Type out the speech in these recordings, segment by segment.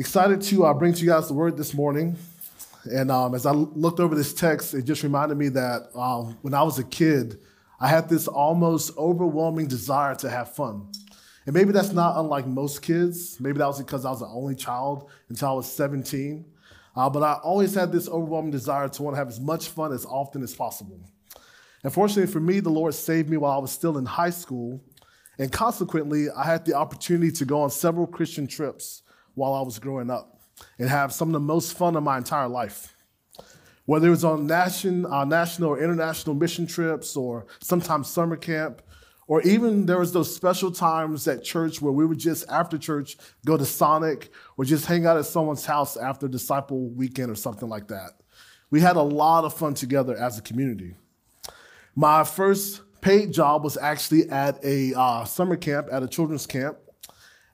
Excited to uh, bring to you guys the word this morning. And um, as I looked over this text, it just reminded me that um, when I was a kid, I had this almost overwhelming desire to have fun. And maybe that's not unlike most kids. Maybe that was because I was the only child until I was 17. Uh, but I always had this overwhelming desire to want to have as much fun as often as possible. And fortunately for me, the Lord saved me while I was still in high school. And consequently, I had the opportunity to go on several Christian trips while I was growing up and have some of the most fun of my entire life. Whether it was on national, uh, national or international mission trips or sometimes summer camp, or even there was those special times at church where we would just after church go to Sonic or just hang out at someone's house after disciple weekend or something like that. We had a lot of fun together as a community. My first paid job was actually at a uh, summer camp at a children's camp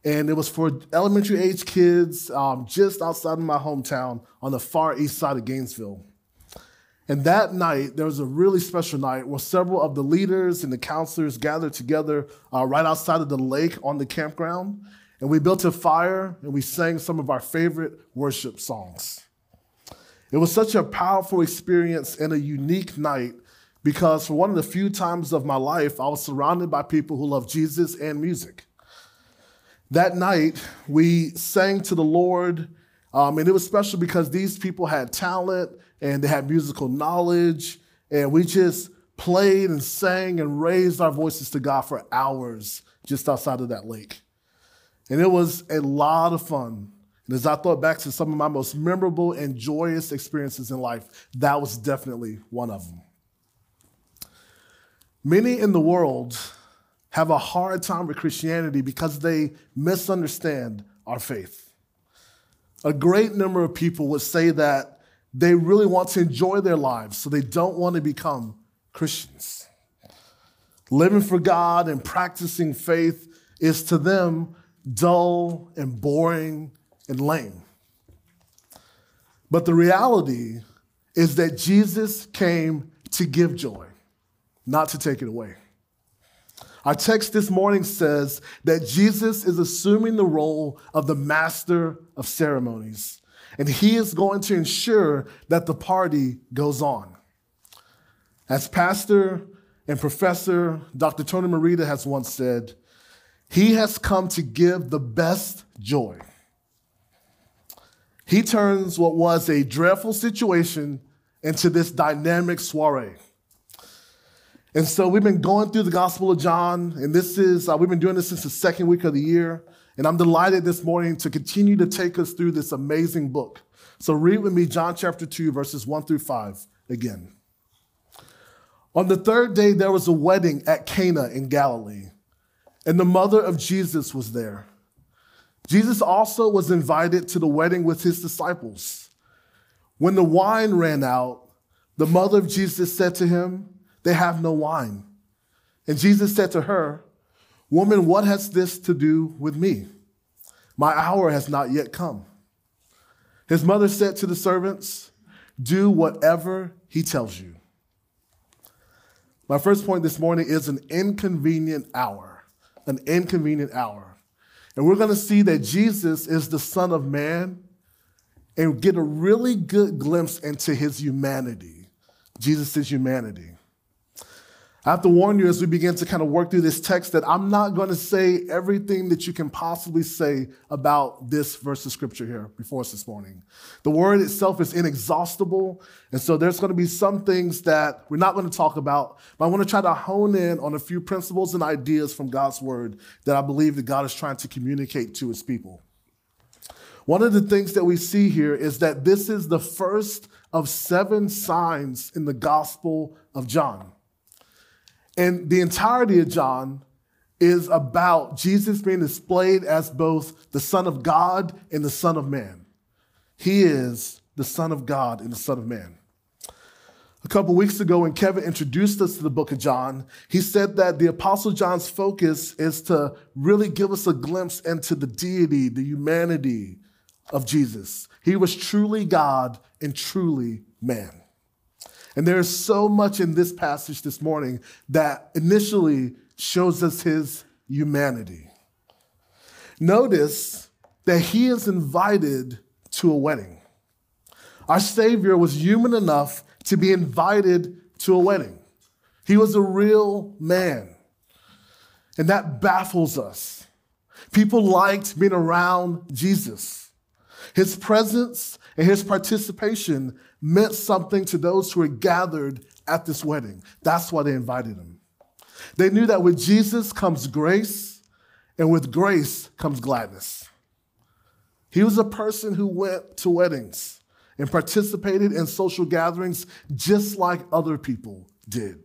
and it was for elementary age kids um, just outside of my hometown on the far east side of Gainesville. And that night, there was a really special night where several of the leaders and the counselors gathered together uh, right outside of the lake on the campground. And we built a fire and we sang some of our favorite worship songs. It was such a powerful experience and a unique night because for one of the few times of my life, I was surrounded by people who love Jesus and music. That night, we sang to the Lord, um, and it was special because these people had talent and they had musical knowledge, and we just played and sang and raised our voices to God for hours just outside of that lake. And it was a lot of fun. And as I thought back to some of my most memorable and joyous experiences in life, that was definitely one of them. Many in the world have a hard time with Christianity because they misunderstand our faith. A great number of people would say that they really want to enjoy their lives, so they don't want to become Christians. Living for God and practicing faith is to them dull and boring and lame. But the reality is that Jesus came to give joy, not to take it away. Our text this morning says that Jesus is assuming the role of the master of ceremonies, and he is going to ensure that the party goes on. As pastor and professor Dr. Tony Merida has once said, he has come to give the best joy. He turns what was a dreadful situation into this dynamic soiree. And so we've been going through the Gospel of John, and this is, uh, we've been doing this since the second week of the year. And I'm delighted this morning to continue to take us through this amazing book. So read with me John chapter 2, verses 1 through 5 again. On the third day, there was a wedding at Cana in Galilee, and the mother of Jesus was there. Jesus also was invited to the wedding with his disciples. When the wine ran out, the mother of Jesus said to him, they have no wine. And Jesus said to her, Woman, what has this to do with me? My hour has not yet come. His mother said to the servants, Do whatever he tells you. My first point this morning is an inconvenient hour. An inconvenient hour. And we're going to see that Jesus is the Son of Man and get a really good glimpse into his humanity. Jesus' humanity. I have to warn you as we begin to kind of work through this text that I'm not going to say everything that you can possibly say about this verse of scripture here before us this morning. The word itself is inexhaustible, and so there's going to be some things that we're not going to talk about, but I want to try to hone in on a few principles and ideas from God's word that I believe that God is trying to communicate to his people. One of the things that we see here is that this is the first of seven signs in the Gospel of John. And the entirety of John is about Jesus being displayed as both the Son of God and the Son of Man. He is the Son of God and the Son of Man. A couple weeks ago, when Kevin introduced us to the book of John, he said that the Apostle John's focus is to really give us a glimpse into the deity, the humanity of Jesus. He was truly God and truly man. And there is so much in this passage this morning that initially shows us his humanity. Notice that he is invited to a wedding. Our Savior was human enough to be invited to a wedding. He was a real man. And that baffles us. People liked being around Jesus. His presence and his participation meant something to those who were gathered at this wedding. That's why they invited him. They knew that with Jesus comes grace, and with grace comes gladness. He was a person who went to weddings and participated in social gatherings just like other people did.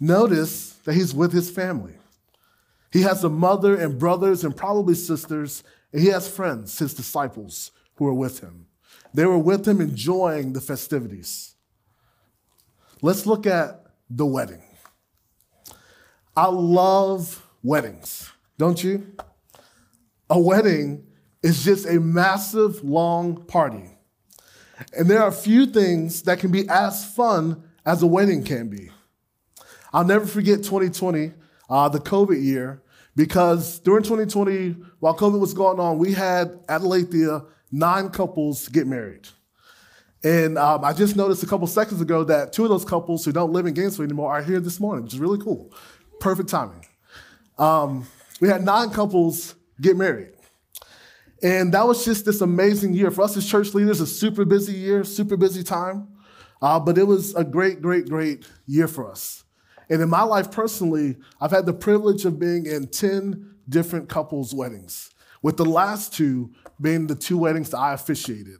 Notice that he's with his family. He has a mother and brothers and probably sisters, and he has friends, his disciples, who are with him. They were with him enjoying the festivities. Let's look at the wedding. I love weddings, don't you? A wedding is just a massive, long party. And there are few things that can be as fun as a wedding can be. I'll never forget 2020, uh, the COVID year, because during 2020, while COVID was going on, we had at Aletheia nine couples get married. And um, I just noticed a couple seconds ago that two of those couples who don't live in Gainesville anymore are here this morning, which is really cool. Perfect timing. Um, we had nine couples get married. And that was just this amazing year. For us as church leaders, a super busy year, super busy time. Uh, but it was a great, great, great year for us. And in my life personally, I've had the privilege of being in 10 different couples' weddings, with the last two being the two weddings that I officiated.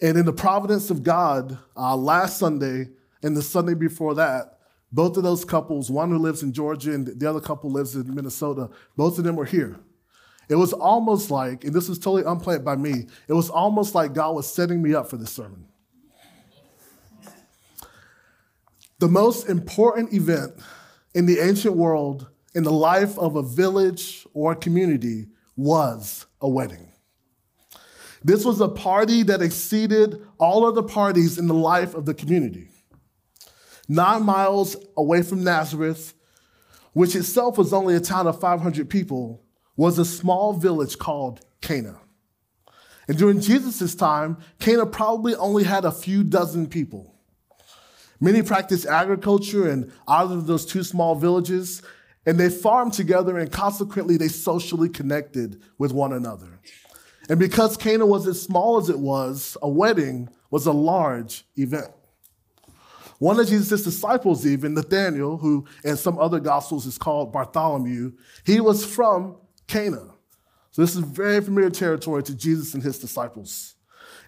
And in the providence of God, uh, last Sunday and the Sunday before that, both of those couples, one who lives in Georgia and the other couple lives in Minnesota, both of them were here. It was almost like, and this was totally unplanned by me, it was almost like God was setting me up for this sermon. The most important event in the ancient world in the life of a village or a community was a wedding. This was a party that exceeded all other parties in the life of the community. Nine miles away from Nazareth, which itself was only a town of 500 people, was a small village called Cana. And during Jesus' time, Cana probably only had a few dozen people. Many practiced agriculture and out of those two small villages, and they farmed together, and consequently, they socially connected with one another. And because Cana was as small as it was, a wedding was a large event. One of Jesus' disciples, even Nathaniel, who in some other gospels is called Bartholomew, he was from Cana. So this is very familiar territory to Jesus and his disciples.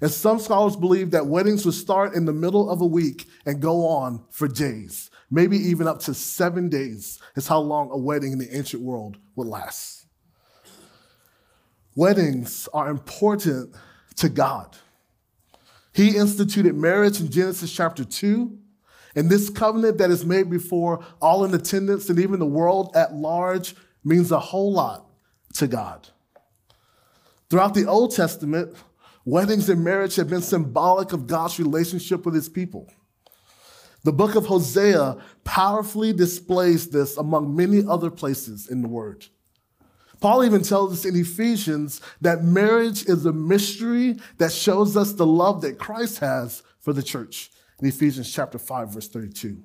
And some scholars believe that weddings would start in the middle of a week and go on for days, maybe even up to seven days is how long a wedding in the ancient world would last. Weddings are important to God. He instituted marriage in Genesis chapter 2. And this covenant that is made before all in attendance and even the world at large means a whole lot to God. Throughout the Old Testament, weddings and marriage have been symbolic of God's relationship with his people. The book of Hosea powerfully displays this among many other places in the Word. Paul even tells us in Ephesians that marriage is a mystery that shows us the love that Christ has for the church in Ephesians chapter 5 verse 32.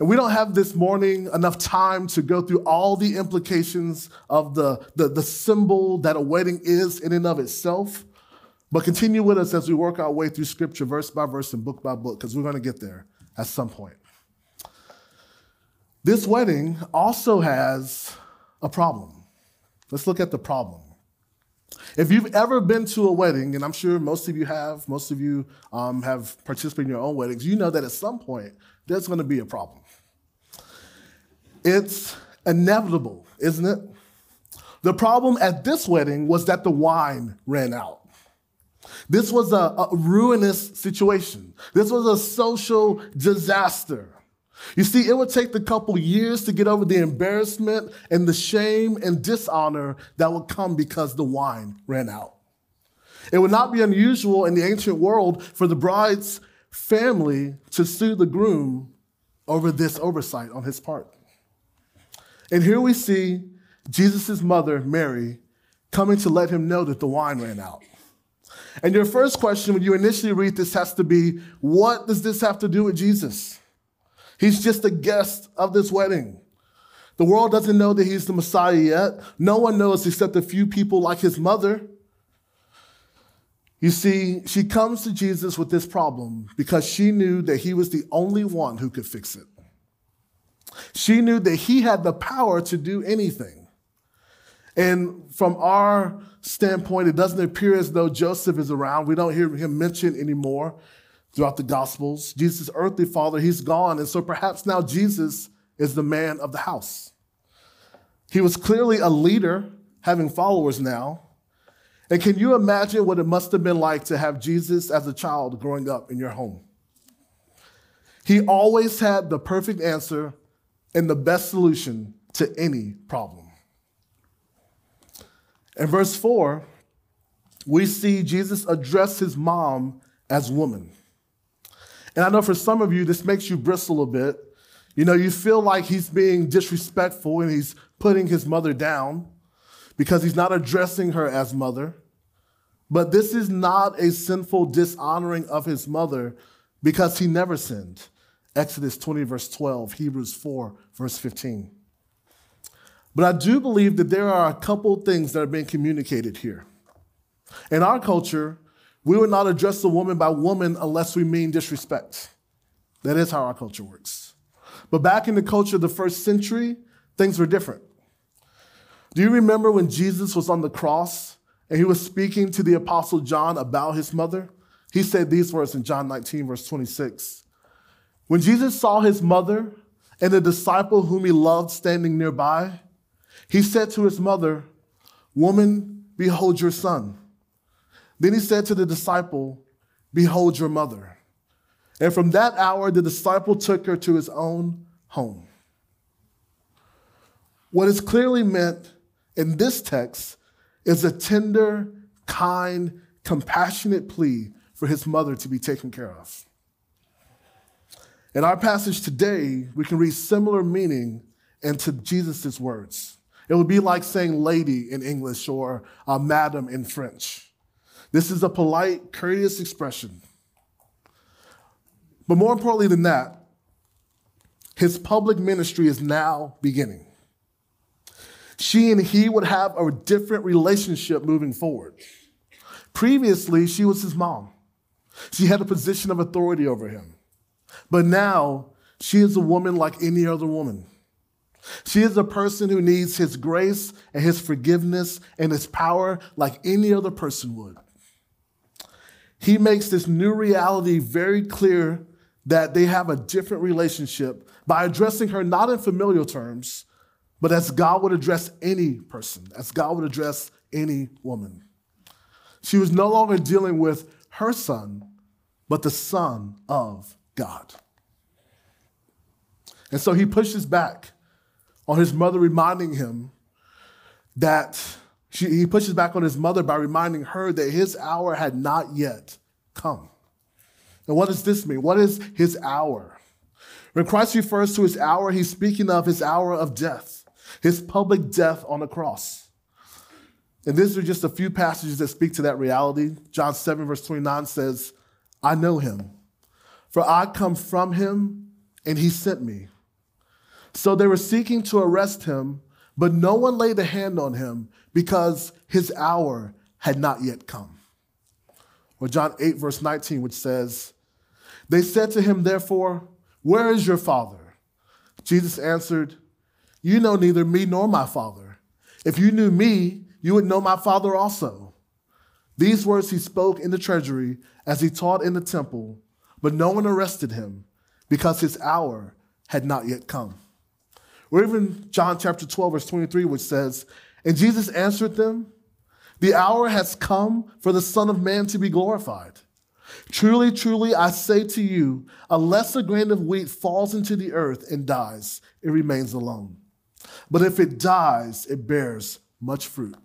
And we don't have this morning enough time to go through all the implications of the, the, the, symbol that a wedding is in and of itself. But continue with us as we work our way through scripture, verse by verse and book by book, because we're going to get there at some point. This wedding also has a problem. Let's look at the problem. If you've ever been to a wedding, and I'm sure most of you have, most of you um, have participated in your own weddings, you know that at some point there's going to be a problem. It's inevitable, isn't it? The problem at this wedding was that the wine ran out. This was a, a, ruinous situation. This was a social disaster. You see, it would take the couple years to get over the embarrassment and the shame and dishonor that would come because the wine ran out. It would not be unusual in the ancient world for the bride's family to sue the groom over this oversight on his part. And here we see Jesus' mother, Mary, coming to let him know that the wine ran out. And your first question when you initially read this has to be what does this have to do with Jesus? He's just a guest of this wedding. The world doesn't know that he's the Messiah yet. No one knows except a few people like his mother. You see, she comes to Jesus with this problem because she knew that he was the only one who could fix it. She knew that he had the power to do anything. And from our standpoint, it doesn't appear as though Joseph is around. We don't hear him mentioned anymore throughout the Gospels. Jesus' earthly father, he's gone. And so perhaps now Jesus is the man of the house. He was clearly a leader, having followers now. And can you imagine what it must have been like to have Jesus as a child growing up in your home? He always had the perfect answer and the best solution to any problem. In verse 4, we see Jesus address his mom as woman. And I know for some of you, this makes you bristle a bit. You know, you feel like he's being disrespectful and he's putting his mother down because he's not addressing her as mother. But this is not a sinful dishonoring of his mother because he never sinned. Exodus 20, verse 12, Hebrews 4, verse 15. But I do believe that there are a couple things that are being communicated here. In our culture, we would not address a woman by woman unless we mean disrespect. That is how our culture works. But back in the culture of the first century, things were different. Do you remember when Jesus was on the cross and he was speaking to the apostle John about his mother? He said these words in John 19, verse 26. When Jesus saw his mother and the disciple whom he loved standing nearby, he said to his mother, Woman, behold your son. Then he said to the disciple, Behold your mother. And from that hour, the disciple took her to his own home. What is clearly meant in this text is a tender, kind, compassionate plea for his mother to be taken care of. In our passage today, we can read similar meaning into Jesus' words. It would be like saying lady in English or uh, madam in French. This is a polite, courteous expression. But more importantly than that, his public ministry is now beginning. She and he would have a different relationship moving forward. Previously, she was his mom. She had a position of authority over him. But now, she is a woman like any other woman. She is a person who needs his grace and his forgiveness and his power like any other person would. He makes this new reality very clear that they have a different relationship by addressing her not in familial terms, but as God would address any person, as God would address any woman. She was no longer dealing with her son, but the Son of God. And so he pushes back on his mother, reminding him that she, he pushes back on his mother by reminding her that his hour had not yet come. And what does this mean? What is his hour? When Christ refers to his hour, he's speaking of his hour of death, his public death on the cross. And these are just a few passages that speak to that reality. John 7, verse 29 says, I know him, for I come from him, and he sent me. So they were seeking to arrest him, but no one laid a hand on him because his hour had not yet come. Or John 8, verse 19, which says, They said to him, therefore, Where is your father? Jesus answered, You know neither me nor my father. If you knew me, you would know my father also. These words he spoke in the treasury as he taught in the temple, but no one arrested him because his hour had not yet come. Or even John chapter 12, verse 23, which says, And Jesus answered them, The hour has come for the Son of Man to be glorified. Truly, truly, I say to you, unless a grain of wheat falls into the earth and dies, it remains alone. But if it dies, it bears much fruit.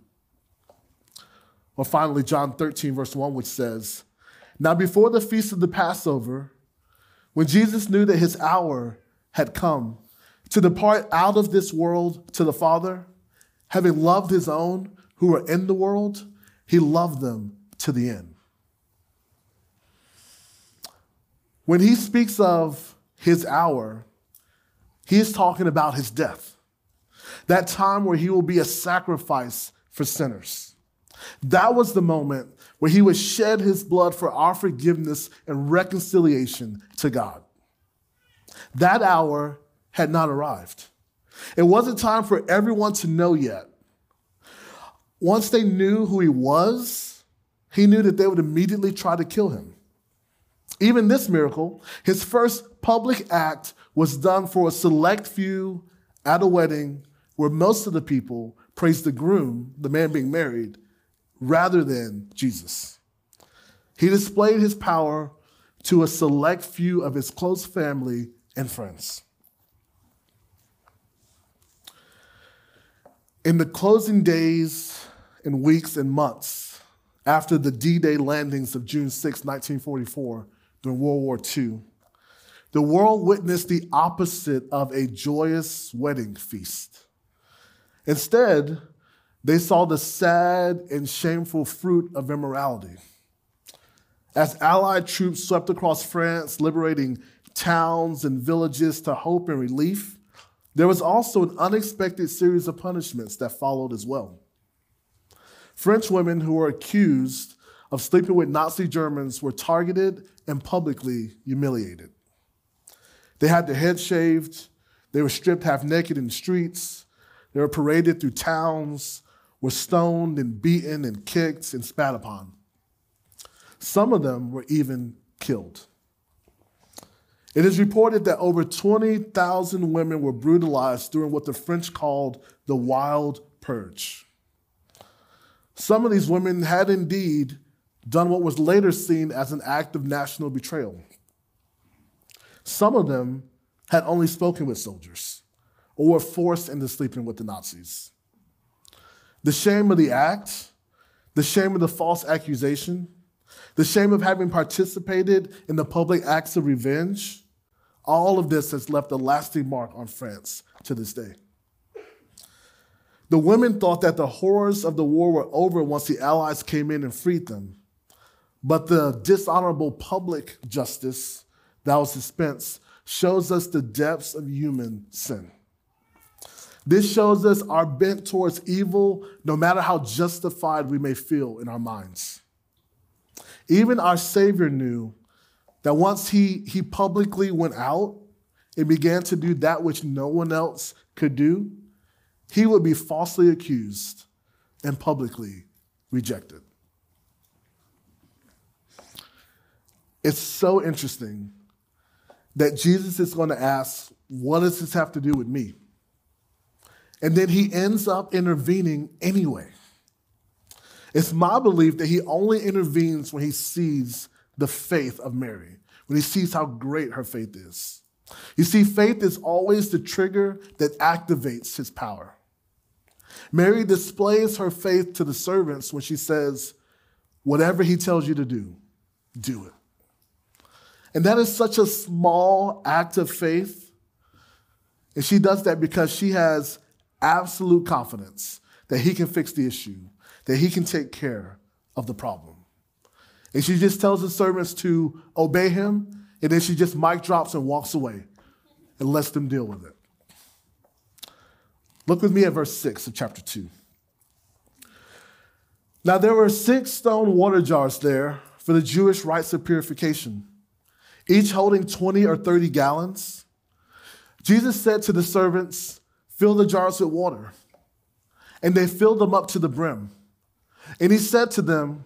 Or finally, John 13, verse 1, which says, Now before the feast of the Passover, when Jesus knew that his hour had come, to depart out of this world to the Father, having loved his own who are in the world, he loved them to the end. When he speaks of his hour, he is talking about his death. That time where he will be a sacrifice for sinners. That was the moment where he would shed his blood for our forgiveness and reconciliation to God. That hour had not arrived. It wasn't time for everyone to know yet. Once they knew who he was, he knew that they would immediately try to kill him. Even this miracle, his first public act was done for a select few at a wedding where most of the people praised the groom, the man being married, rather than Jesus. He displayed his power to a select few of his close family and friends. In the closing days and weeks and months after the D Day landings of June 6, 1944, during World War II, the world witnessed the opposite of a joyous wedding feast. Instead, they saw the sad and shameful fruit of immorality. As Allied troops swept across France, liberating towns and villages to hope and relief, there was also an unexpected series of punishments that followed as well. French women who were accused of sleeping with Nazi Germans were targeted and publicly humiliated. They had their heads shaved, they were stripped half naked in the streets, they were paraded through towns, were stoned and beaten and kicked and spat upon. Some of them were even killed. It is reported that over 20,000 women were brutalized during what the French called the Wild Purge. Some of these women had indeed done what was later seen as an act of national betrayal. Some of them had only spoken with soldiers or were forced into sleeping with the Nazis. The shame of the act, the shame of the false accusation, the shame of having participated in the public acts of revenge, all of this has left a lasting mark on France to this day. The women thought that the horrors of the war were over once the Allies came in and freed them. But the dishonorable public justice that was dispensed shows us the depths of human sin. This shows us our bent towards evil, no matter how justified we may feel in our minds. Even our Savior knew that once he, he publicly went out and began to do that which no one else could do, he would be falsely accused and publicly rejected. It's so interesting that Jesus is going to ask, What does this have to do with me? And then he ends up intervening anyway. It's my belief that he only intervenes when he sees the faith of Mary, when he sees how great her faith is. You see, faith is always the trigger that activates his power. Mary displays her faith to the servants when she says, Whatever he tells you to do, do it. And that is such a small act of faith. And she does that because she has absolute confidence that he can fix the issue, that he can take care of the problem. And she just tells the servants to obey him, and then she just mic drops and walks away and lets them deal with it. Look with me at verse 6 of chapter 2. Now there were six stone water jars there for the Jewish rites of purification, each holding 20 or 30 gallons. Jesus said to the servants, Fill the jars with water. And they filled them up to the brim. And he said to them,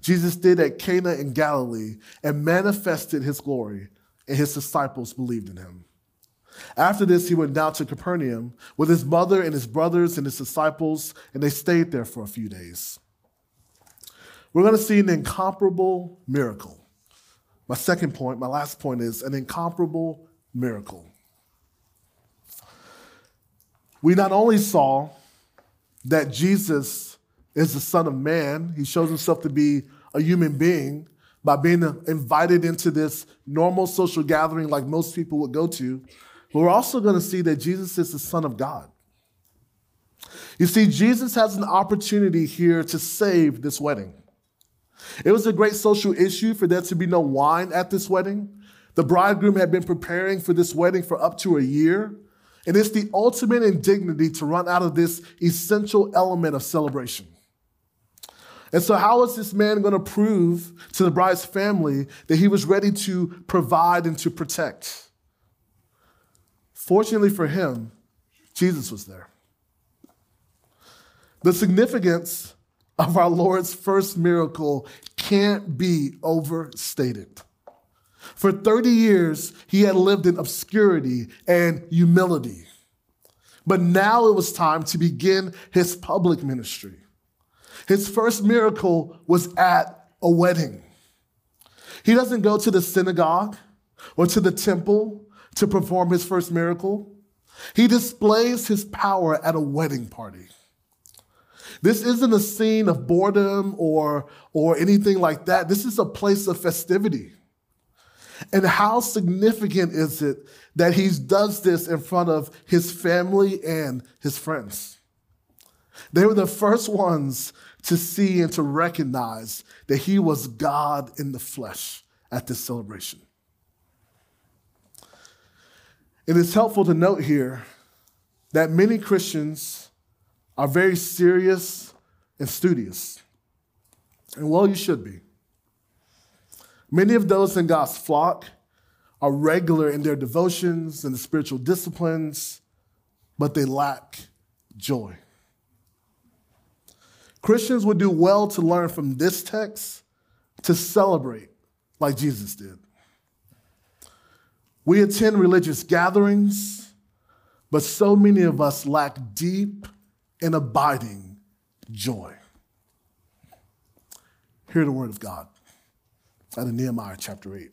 Jesus did at Cana in Galilee and manifested his glory, and his disciples believed in him. After this, he went down to Capernaum with his mother and his brothers and his disciples, and they stayed there for a few days. we're going to see an incomparable miracle. My second point, my last point is an incomparable miracle. We not only saw that Jesus is the Son of Man, he shows himself to be a human being by being invited into this normal social gathering like most people would go to. But we're also going to see that Jesus is the Son of God. You see, Jesus has an opportunity here to save this wedding. It was a great social issue for there to be no wine at this wedding. The bridegroom had been preparing for this wedding for up to a year. And it's the ultimate indignity to run out of this essential element of celebration. And so, how is this man going to prove to the bride's family that he was ready to provide and to protect? Fortunately for him, Jesus was there. The significance of our Lord's first miracle can't be overstated. For 30 years, he had lived in obscurity and humility. But now it was time to begin his public ministry. His first miracle was at a wedding. He doesn't go to the synagogue or to the temple to perform his first miracle. He displays his power at a wedding party. This isn't a scene of boredom or, or anything like that. This is a place of festivity. And how significant is it that he does this in front of his family and his friends? They were the first ones to see and to recognize that he was God in the flesh at this celebration. It is helpful to note here that many Christians are very serious and studious. And well, you should be. Many of those in God's flock are regular in their devotions and the spiritual disciplines, but they lack joy. Christians would do well to learn from this text to celebrate like Jesus did. We attend religious gatherings, but so many of us lack deep and abiding joy. Hear the word of God out of Nehemiah chapter 8.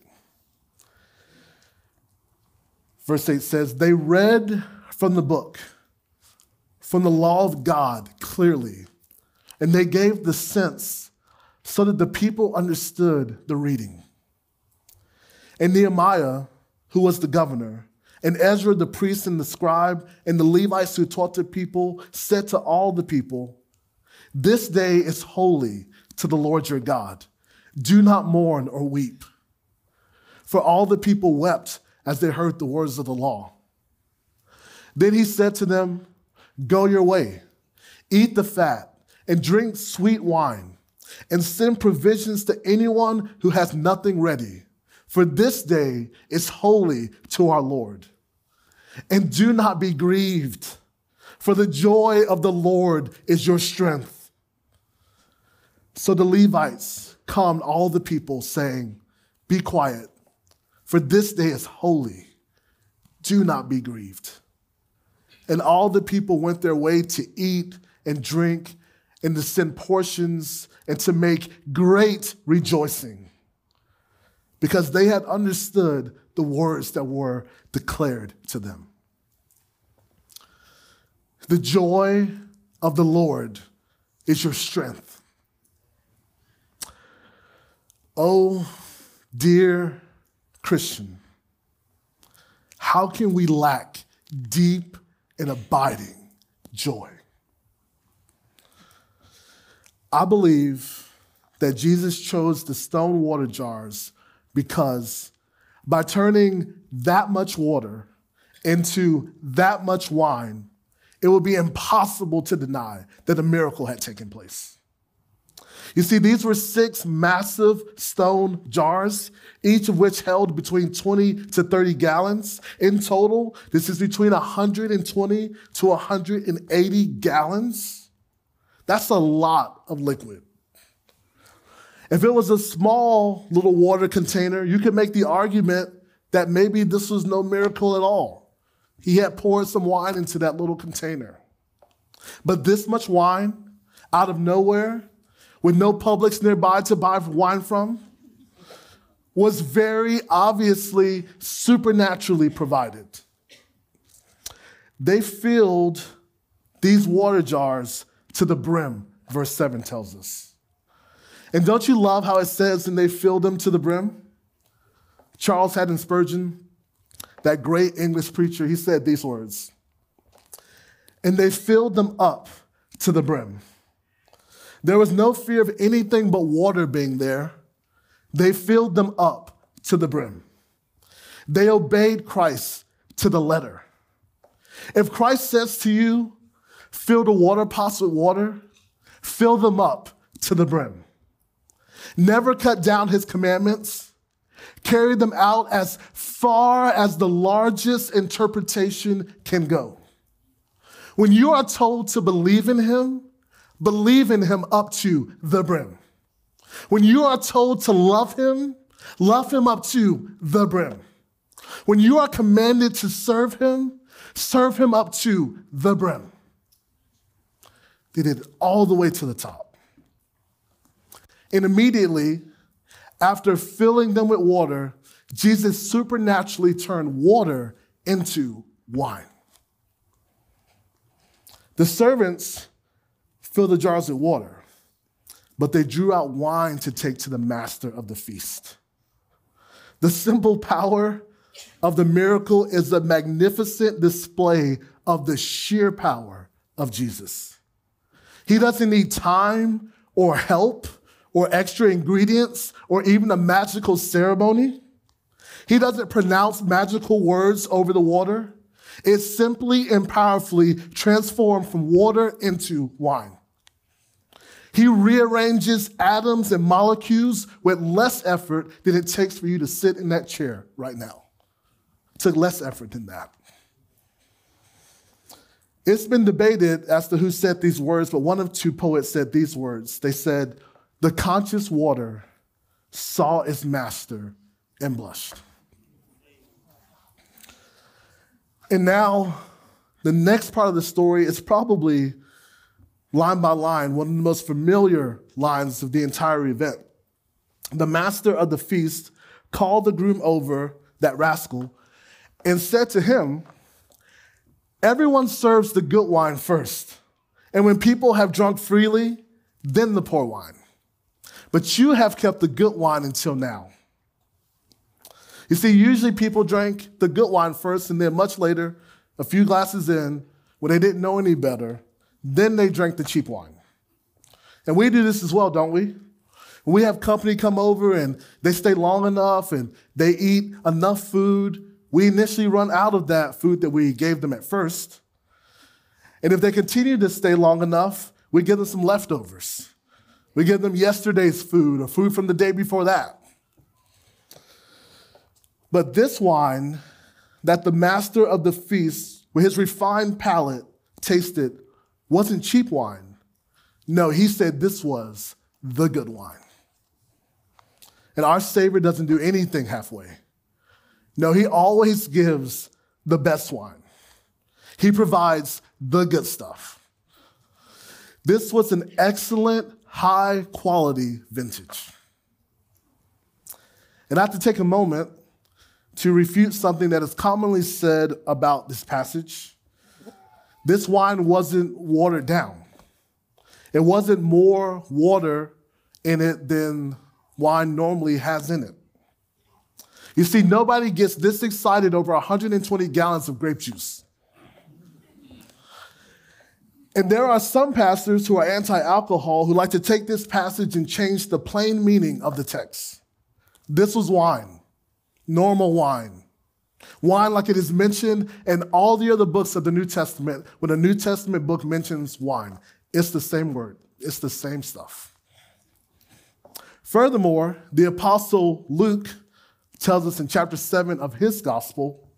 Verse 8 says, They read from the book, from the law of God clearly, and they gave the sense so that the people understood the reading. And Nehemiah, who was the governor, and Ezra the priest and the scribe, and the Levites who taught the people, said to all the people, This day is holy to the Lord your God. Do not mourn or weep. For all the people wept as they heard the words of the law. Then he said to them, Go your way, eat the fat, and drink sweet wine, and send provisions to anyone who has nothing ready. For this day is holy to our Lord. And do not be grieved, for the joy of the Lord is your strength. So the Levites calmed all the people, saying, Be quiet, for this day is holy. Do not be grieved. And all the people went their way to eat and drink and to send portions and to make great rejoicing because they had understood the words that were declared to them. The joy of the Lord is your strength. Oh, dear Christian, how can we lack deep and abiding joy? I believe that Jesus chose the stone water jars because by turning that much water into that much wine, it would be impossible to deny that a miracle had taken place. You see, these were six massive stone jars, each of which held between 20 to 30 gallons. In total, this is between 120 to 180 gallons. That's a lot of liquid. If it was a small little water container, you could make the argument that maybe this was no miracle at all. He had poured some wine into that little container. But this much wine out of nowhere with no Publix nearby to buy wine from was very obviously supernaturally provided. They filled these water jars to the brim, verse 7 tells us. And don't you love how it says, and they filled them to the brim? Charles Haddon Spurgeon, that great English preacher, he said these words And they filled them up to the brim. There was no fear of anything but water being there. They filled them up to the brim. They obeyed Christ to the letter. If Christ says to you, fill the water pots with water, fill them up to the brim. Never cut down his commandments, carry them out as far as the largest interpretation can go. When you are told to believe in him, believe in him up to the brim. When you are told to love him, love him up to the brim. When you are commanded to serve him, serve him up to the brim. They did it all the way to the top. And immediately, after filling them with water, Jesus supernaturally turned water into wine. The servants filled the jars with water, but they drew out wine to take to the master of the feast. The simple power of the miracle is a magnificent display of the sheer power of Jesus. He doesn't need time or help or extra ingredients or even a magical ceremony. He doesn't pronounce magical words over the water. It simply and powerfully transformed from water into wine. He rearranges atoms and molecules with less effort than it takes for you to sit in that chair right now. It took less effort than that. It's been debated as to who said these words, but one of two poets said these words. They said, The conscious water saw its master and blushed. And now, the next part of the story is probably line by line one of the most familiar lines of the entire event. The master of the feast called the groom over, that rascal, and said to him, Everyone serves the good wine first, and when people have drunk freely, then the poor wine. But you have kept the good wine until now. You see, usually people drank the good wine first, and then much later, a few glasses in, when they didn't know any better, then they drank the cheap wine. And we do this as well, don't we? We have company come over and they stay long enough and they eat enough food, we initially run out of that food that we gave them at first. And if they continue to stay long enough, we give them some leftovers. We give them yesterday's food or food from the day before that. But this wine that the master of the feast, with his refined palate, tasted wasn't cheap wine. No, he said this was the good wine. And our Savior doesn't do anything halfway. No, he always gives the best wine. He provides the good stuff. This was an excellent, high quality vintage. And I have to take a moment to refute something that is commonly said about this passage. This wine wasn't watered down. It wasn't more water in it than wine normally has in it. You see, nobody gets this excited over 120 gallons of grape juice. And there are some pastors who are anti alcohol who like to take this passage and change the plain meaning of the text. This was wine, normal wine. Wine, like it is mentioned in all the other books of the New Testament, when a New Testament book mentions wine, it's the same word, it's the same stuff. Furthermore, the Apostle Luke tells us in chapter 7 of his gospel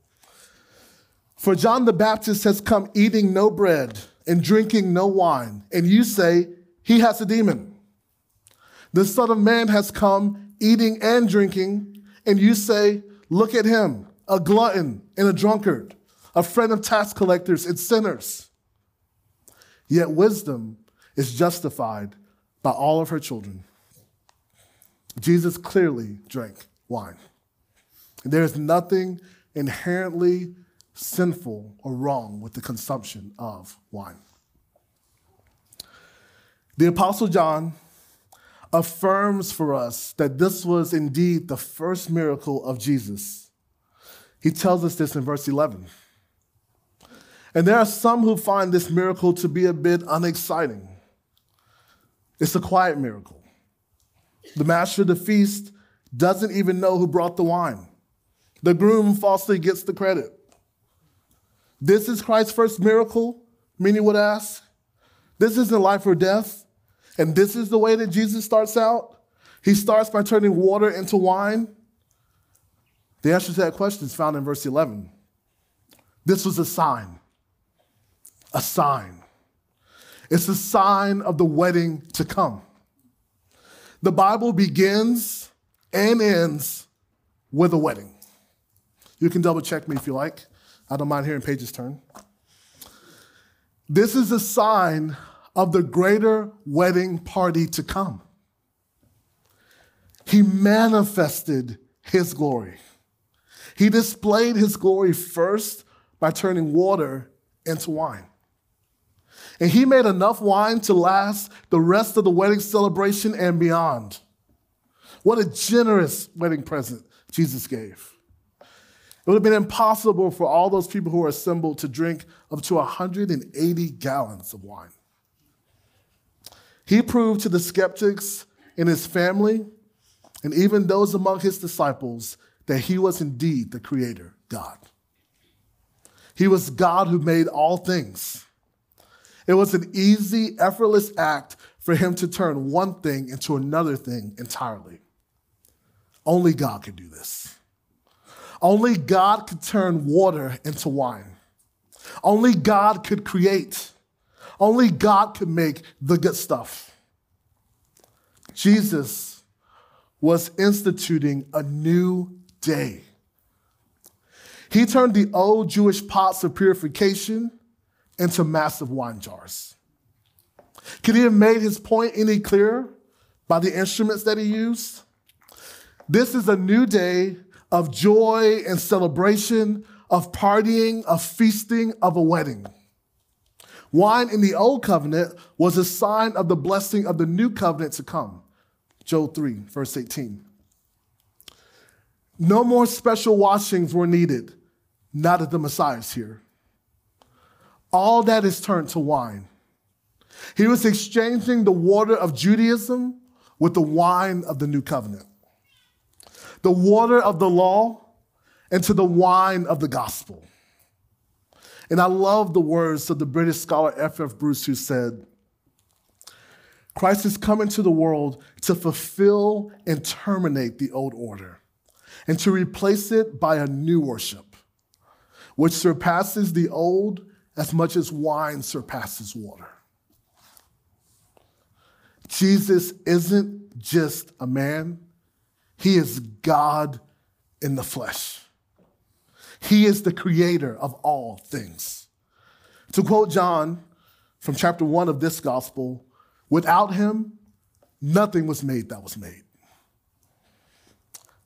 For John the Baptist has come eating no bread and drinking no wine, and you say, He has a demon. The Son of Man has come eating and drinking, and you say, Look at him a glutton and a drunkard, a friend of tax collectors and sinners. Yet wisdom is justified by all of her children. Jesus clearly drank wine. There is nothing inherently sinful or wrong with the consumption of wine. The Apostle John affirms for us that this was indeed the first miracle of Jesus. He tells us this in verse 11. And there are some who find this miracle to be a bit unexciting. It's a quiet miracle. The master of the feast doesn't even know who brought the wine. The groom falsely gets the credit. This is Christ's first miracle, many would ask. This isn't life or death. And this is the way that Jesus starts out. He starts by turning water into wine. The answer to that question is found in verse 11. This was a sign. A sign. It's a sign of the wedding to come. The Bible begins and ends with a wedding. You can double check me if you like. I don't mind hearing pages turn. This is a sign of the greater wedding party to come. He manifested his glory. He displayed his glory first by turning water into wine. And he made enough wine to last the rest of the wedding celebration and beyond. What a generous wedding present Jesus gave. It would have been impossible for all those people who were assembled to drink up to 180 gallons of wine. He proved to the skeptics in his family and even those among his disciples that he was indeed the creator, God. He was God who made all things. It was an easy, effortless act for him to turn one thing into another thing entirely. Only God could do this. Only God could turn water into wine. Only God could create. Only God could make the good stuff. Jesus was instituting a new day. He turned the old Jewish pots of purification into massive wine jars. Could he have made his point any clearer by the instruments that he used? This is a new day of joy and celebration, of partying, of feasting, of a wedding. Wine in the old covenant was a sign of the blessing of the new covenant to come. Joel 3, verse 18. No more special washings were needed now that the Messiah is here all that is turned to wine. He was exchanging the water of Judaism with the wine of the new covenant, the water of the law into the wine of the gospel. And I love the words of the British scholar F.F. Bruce, who said, Christ has come into the world to fulfill and terminate the old order and to replace it by a new worship, which surpasses the old as much as wine surpasses water. Jesus isn't just a man, he is God in the flesh. He is the creator of all things. To quote John from chapter one of this gospel, without him, nothing was made that was made.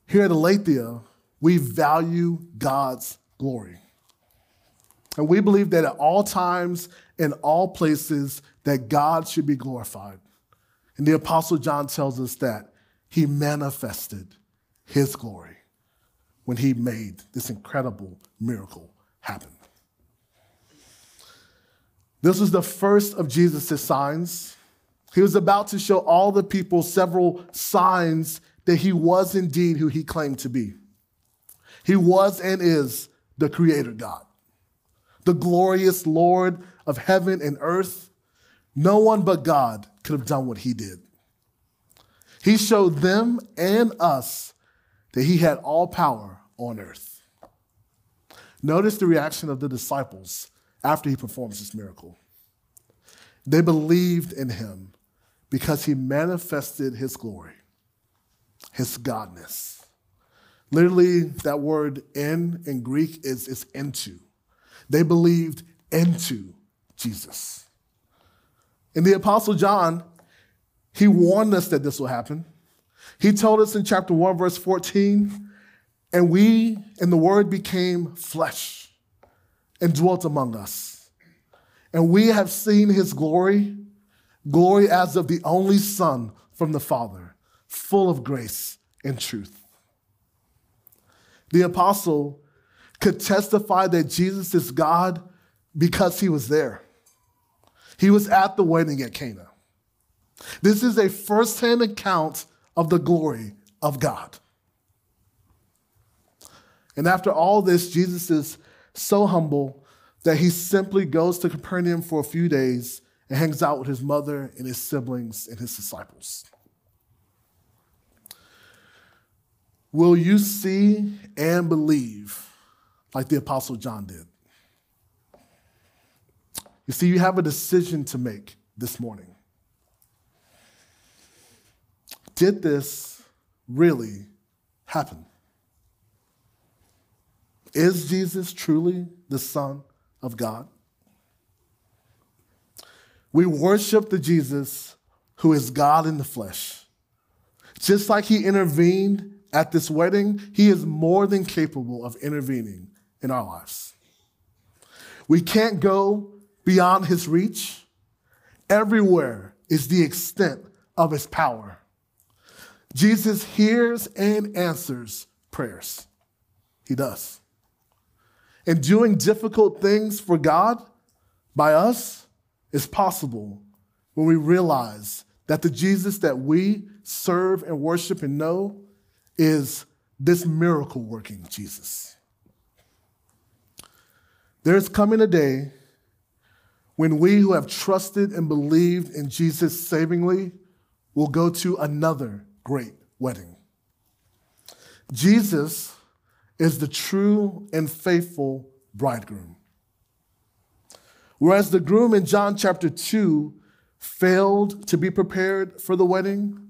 Here at Aletheia, we value God's glory. And we believe that at all times, in all places, that God should be glorified. And the Apostle John tells us that he manifested his glory when he made this incredible miracle happen. This was the first of Jesus' signs. He was about to show all the people several signs that he was indeed who he claimed to be. He was and is the Creator God the glorious Lord of heaven and earth, no one but God could have done what he did. He showed them and us that he had all power on earth. Notice the reaction of the disciples after he performs this miracle. They believed in him because he manifested his glory, his godness. Literally, that word in in Greek is, is into. They believed into Jesus. And the Apostle John, He warned us that this will happen. He told us in chapter 1, verse 14, and we and the word became flesh and dwelt among us. And we have seen his glory, glory as of the only Son from the Father, full of grace and truth. The apostle could testify that Jesus is God because he was there. He was at the wedding at Cana. This is a firsthand account of the glory of God. And after all this, Jesus is so humble that he simply goes to Capernaum for a few days and hangs out with his mother and his siblings and his disciples. Will you see and believe like the Apostle John did? You see, you have a decision to make this morning. Did this really happen? Is Jesus truly the Son of God? We worship the Jesus who is God in the flesh. Just like he intervened at this wedding, he is more than capable of intervening in our lives. We can't go beyond his reach. Everywhere is the extent of his power. Jesus hears and answers prayers. He does. And doing difficult things for God by us is possible when we realize that the Jesus that we serve and worship and know is this miracle working Jesus. There's coming a day when we who have trusted and believed in Jesus savingly will go to another great wedding. Jesus is the true and faithful bridegroom. Whereas the groom in John chapter 2 failed to be prepared for the wedding,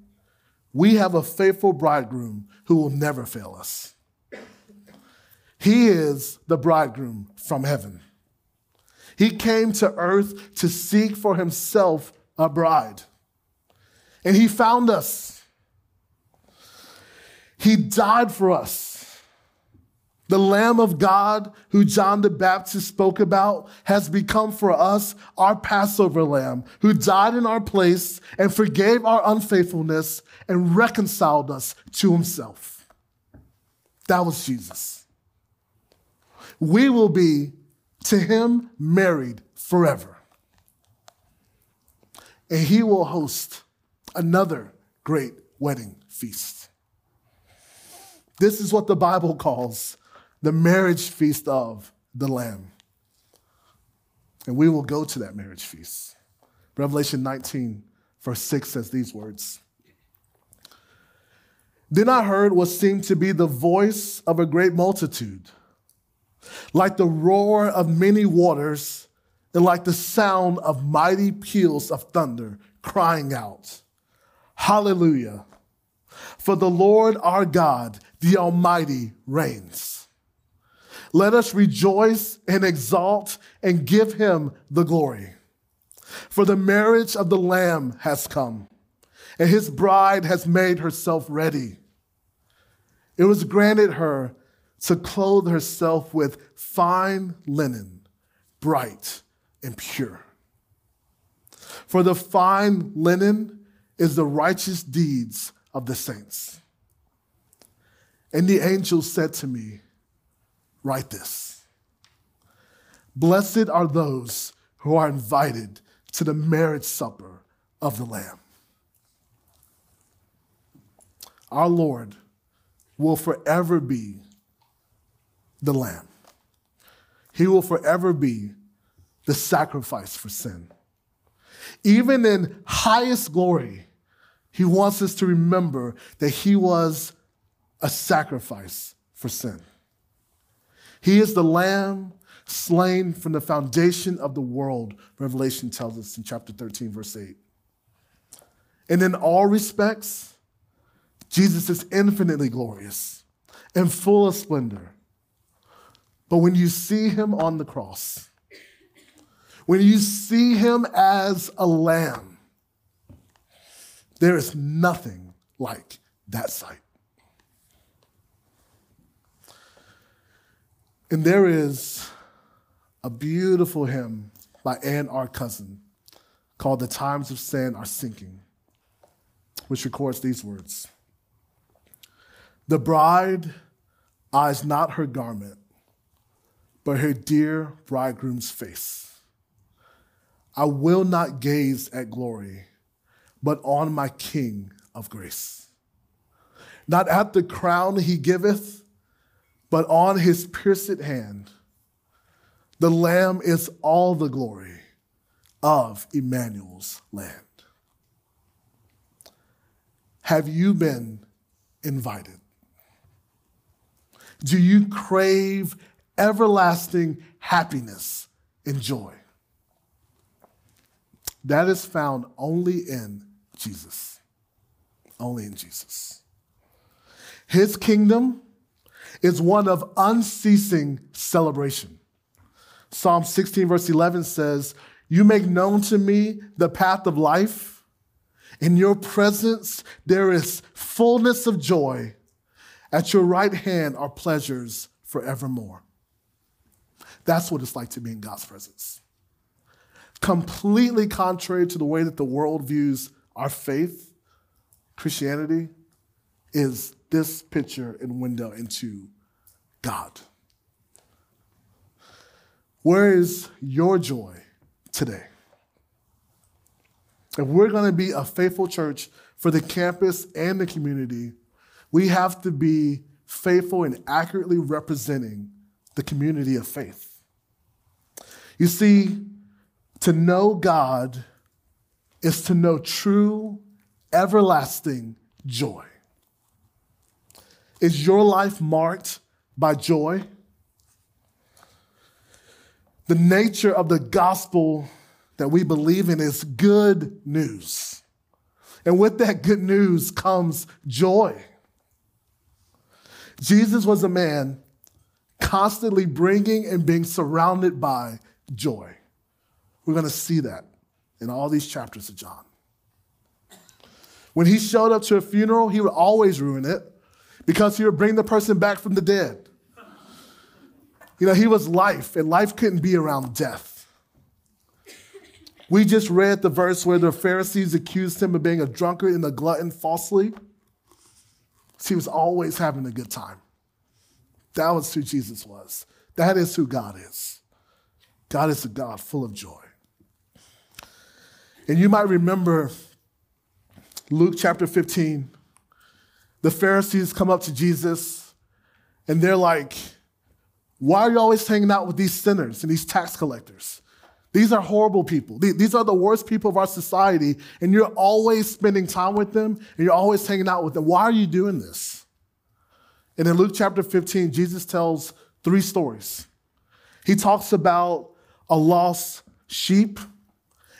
we have a faithful bridegroom who will never fail us. He is the bridegroom from heaven. He came to earth to seek for himself a bride. And he found us. He died for us. The Lamb of God, who John the Baptist spoke about, has become for us our Passover Lamb, who died in our place and forgave our unfaithfulness and reconciled us to himself. That was Jesus. We will be to him married forever. And he will host another great wedding feast. This is what the Bible calls the marriage feast of the Lamb. And we will go to that marriage feast. Revelation 19, verse 6 says these words Then I heard what seemed to be the voice of a great multitude, like the roar of many waters, and like the sound of mighty peals of thunder, crying out, Hallelujah! For the Lord our God the Almighty reigns. Let us rejoice and exalt and give him the glory. For the marriage of the Lamb has come, and his bride has made herself ready. It was granted her to clothe herself with fine linen, bright and pure. For the fine linen is the righteous deeds of the saints. And the angel said to me, Write this Blessed are those who are invited to the marriage supper of the Lamb. Our Lord will forever be the Lamb. He will forever be the sacrifice for sin. Even in highest glory, He wants us to remember that He was a sacrifice for sin. He is the lamb slain from the foundation of the world, Revelation tells us in chapter 13, verse 8. And in all respects, Jesus is infinitely glorious and full of splendor. But when you see him on the cross, when you see him as a lamb, There is nothing like that sight. And there is a beautiful hymn by Anne R. Cousin called The Times of Sin Are Sinking, which records these words The bride eyes not her garment, but her dear bridegroom's face. I will not gaze at glory, but on my King of grace. Not at the crown he giveth, but on his pierced hand. The Lamb is all the glory of Emmanuel's land. Have you been invited? Do you crave everlasting happiness and joy? That is found only in Jesus. Only in Jesus. His kingdom is one of unceasing celebration. Psalm 16, verse 11 says, You make known to me the path of life. In your presence, there is fullness of joy. At your right hand are pleasures forevermore. That's what it's like to be in God's presence. Completely contrary to the way that the world views our faith, Christianity is this picture and window into God. Where is your joy today? If we're going to be a faithful church for the campus and the community, we have to be faithful in accurately representing the community of faith. You see, to know God is to know true, everlasting joy. Is your life marked by joy? The nature of the gospel that we believe in is good news. And with that good news comes joy. Jesus was a man constantly bringing and being surrounded by joy. We're going to see that in all these chapters of John. When he showed up to a funeral, he would always ruin it because he would bring the person back from the dead. You know, he was life, and life couldn't be around death. We just read the verse where the Pharisees accused him of being a drunkard and a glutton falsely. He was always having a good time. That was who Jesus was. That is who God is. God is a God full of joy. And you might remember Luke chapter 15. The Pharisees come up to Jesus and they're like, Why are you always hanging out with these sinners and these tax collectors? These are horrible people. These are the worst people of our society, and you're always spending time with them and you're always hanging out with them. Why are you doing this? And in Luke chapter 15, Jesus tells three stories. He talks about a lost sheep,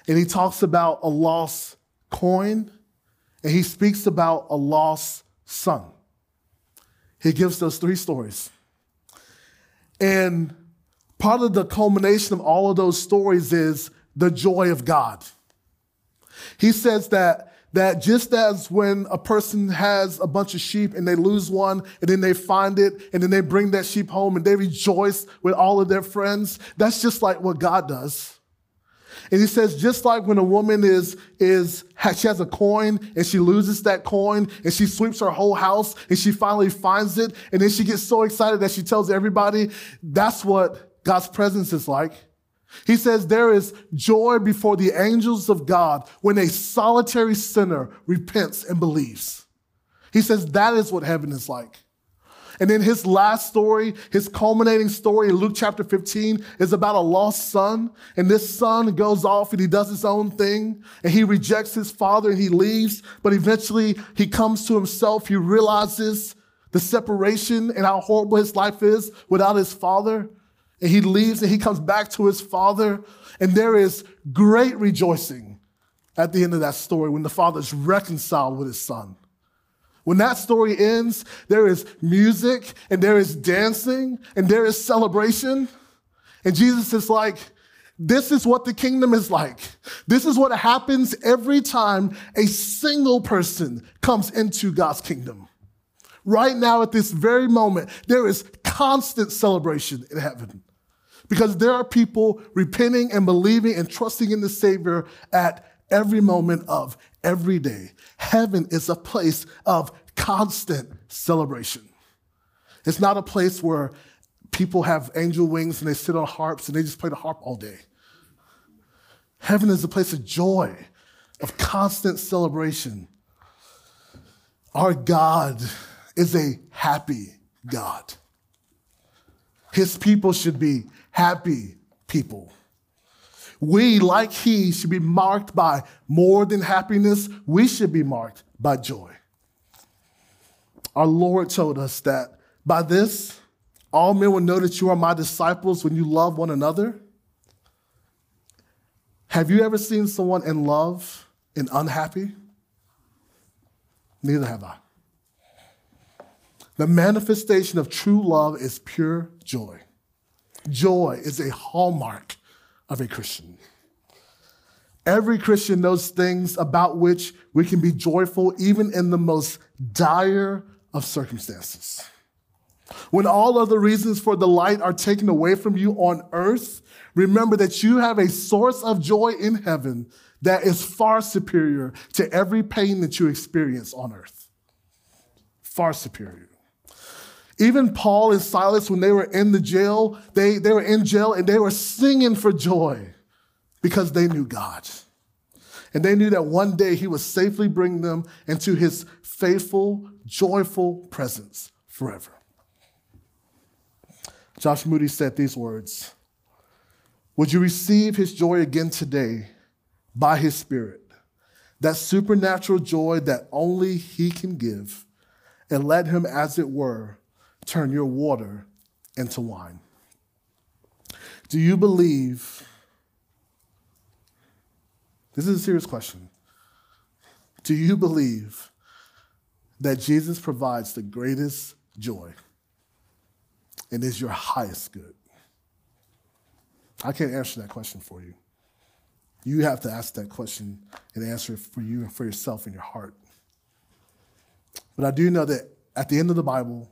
and he talks about a lost coin, and he speaks about a lost son. He gives those three stories. And part of the culmination of all of those stories is the joy of God. He says that that just as when a person has a bunch of sheep and they lose one and then they find it and then they bring that sheep home and they rejoice with all of their friends, that's just like what God does. And he says, just like when a woman is, is, she has a coin and she loses that coin and she sweeps her whole house and she finally finds it and then she gets so excited that she tells everybody, that's what God's presence is like. He says there is joy before the angels of God when a solitary sinner repents and believes. He says that is what heaven is like. And then his last story, his culminating story in Luke chapter 15 is about a lost son. And this son goes off and he does his own thing and he rejects his father and he leaves. But eventually he comes to himself. He realizes the separation and how horrible his life is without his father. And he leaves and he comes back to his father. And there is great rejoicing at the end of that story when the father is reconciled with his son. When that story ends, there is music and there is dancing and there is celebration. And Jesus is like, This is what the kingdom is like. This is what happens every time a single person comes into God's kingdom. Right now, at this very moment, there is constant celebration in heaven because there are people repenting and believing and trusting in the Savior at every moment of every day. Heaven is a place of constant celebration. It's not a place where people have angel wings and they sit on harps and they just play the harp all day. Heaven is a place of joy, of constant celebration. Our God is a happy God. His people should be happy people. We, like He, should be marked by more than happiness, we should be marked by joy. Our Lord told us that by this, all men will know that you are my disciples when you love one another. Have you ever seen someone in love and unhappy? Neither have I. The manifestation of true love is pure joy. Joy is a hallmark of a Christian. Every Christian knows things about which we can be joyful even in the most dire of circumstances. When all other reasons for delight are taken away from you on earth, remember that you have a source of joy in heaven that is far superior to every pain that you experience on earth. Far superior. Even Paul and Silas, when they were in the jail, they, they were in jail and they were singing for joy because they knew God. And they knew that one day he would safely bring them into his faithful, joyful presence forever. Josh Moody said these words Would you receive his joy again today by his Spirit? That supernatural joy that only he can give, and let him, as it were, turn your water into wine. Do you believe? This is a serious question. Do you believe that Jesus provides the greatest joy? and is your highest good? I can't answer that question for you. You have to ask that question and answer it for you and for yourself in your heart. But I do know that at the end of the Bible,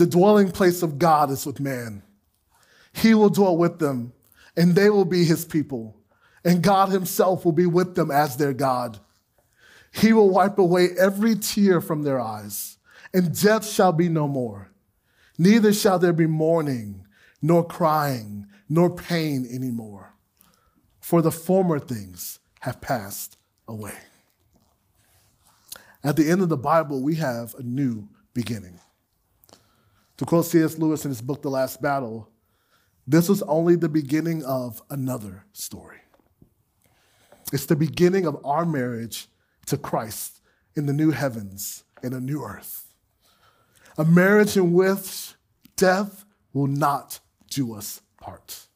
the dwelling place of God is with man. He will dwell with them, and they will be his people, and God himself will be with them as their God. He will wipe away every tear from their eyes, and death shall be no more. Neither shall there be mourning, nor crying, nor pain anymore, for the former things have passed away. At the end of the Bible, we have a new beginning. To quote C.S. Lewis in his book, The Last Battle, this was only the beginning of another story. It's the beginning of our marriage to Christ in the new heavens and a new earth a marriage in which death will not do us part.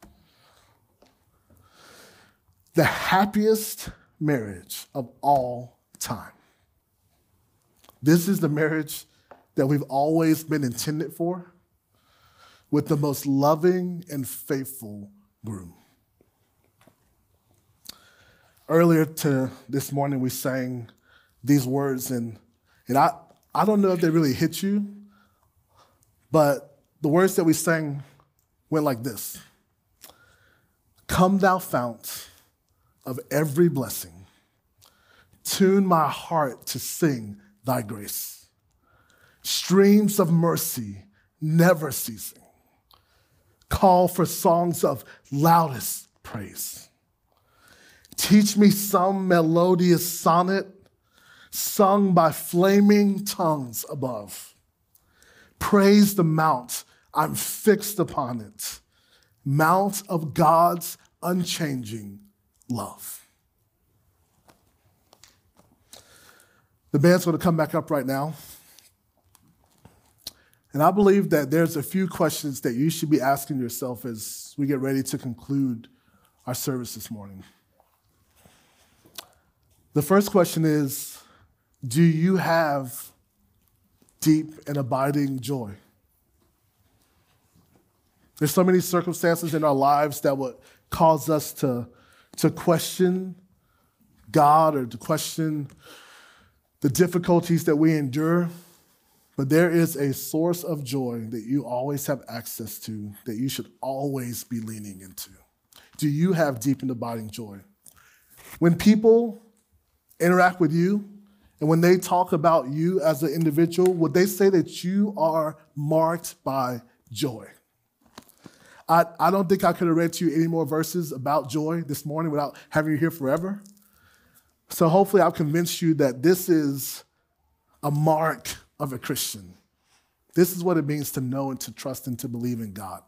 The happiest marriage of all time. This is the marriage that we've always been intended for with the most loving and faithful groom. Earlier to this morning, we sang these words, and, and I, I don't know if they really hit you, but the words that we sang went like this Come, thou fount of every blessing, tune my heart to sing thy grace. Streams of mercy never ceasing, call for songs of loudest praise. Teach me some melodious sonnet sung by flaming tongues above Praise the mount, I'm fixed upon it. Mount of God's unchanging love. The band's going to come back up right now. And I believe that there's a few questions that you should be asking yourself as we get ready to conclude our service this morning. The first question is Do you have deep and abiding joy? There's so many circumstances in our lives that would cause us to, to question God or to question the difficulties that we endure. But there is a source of joy that you always have access to, that you should always be leaning into. Do you have deep and abiding joy? When people interact with you and when they talk about you as an individual, would they say that you are marked by joy? I, I don't think I could have read to you any more verses about joy this morning without having you here forever. So hopefully, I've convinced you that this is a mark of a Christian. This is what it means to know and to trust and to believe in God.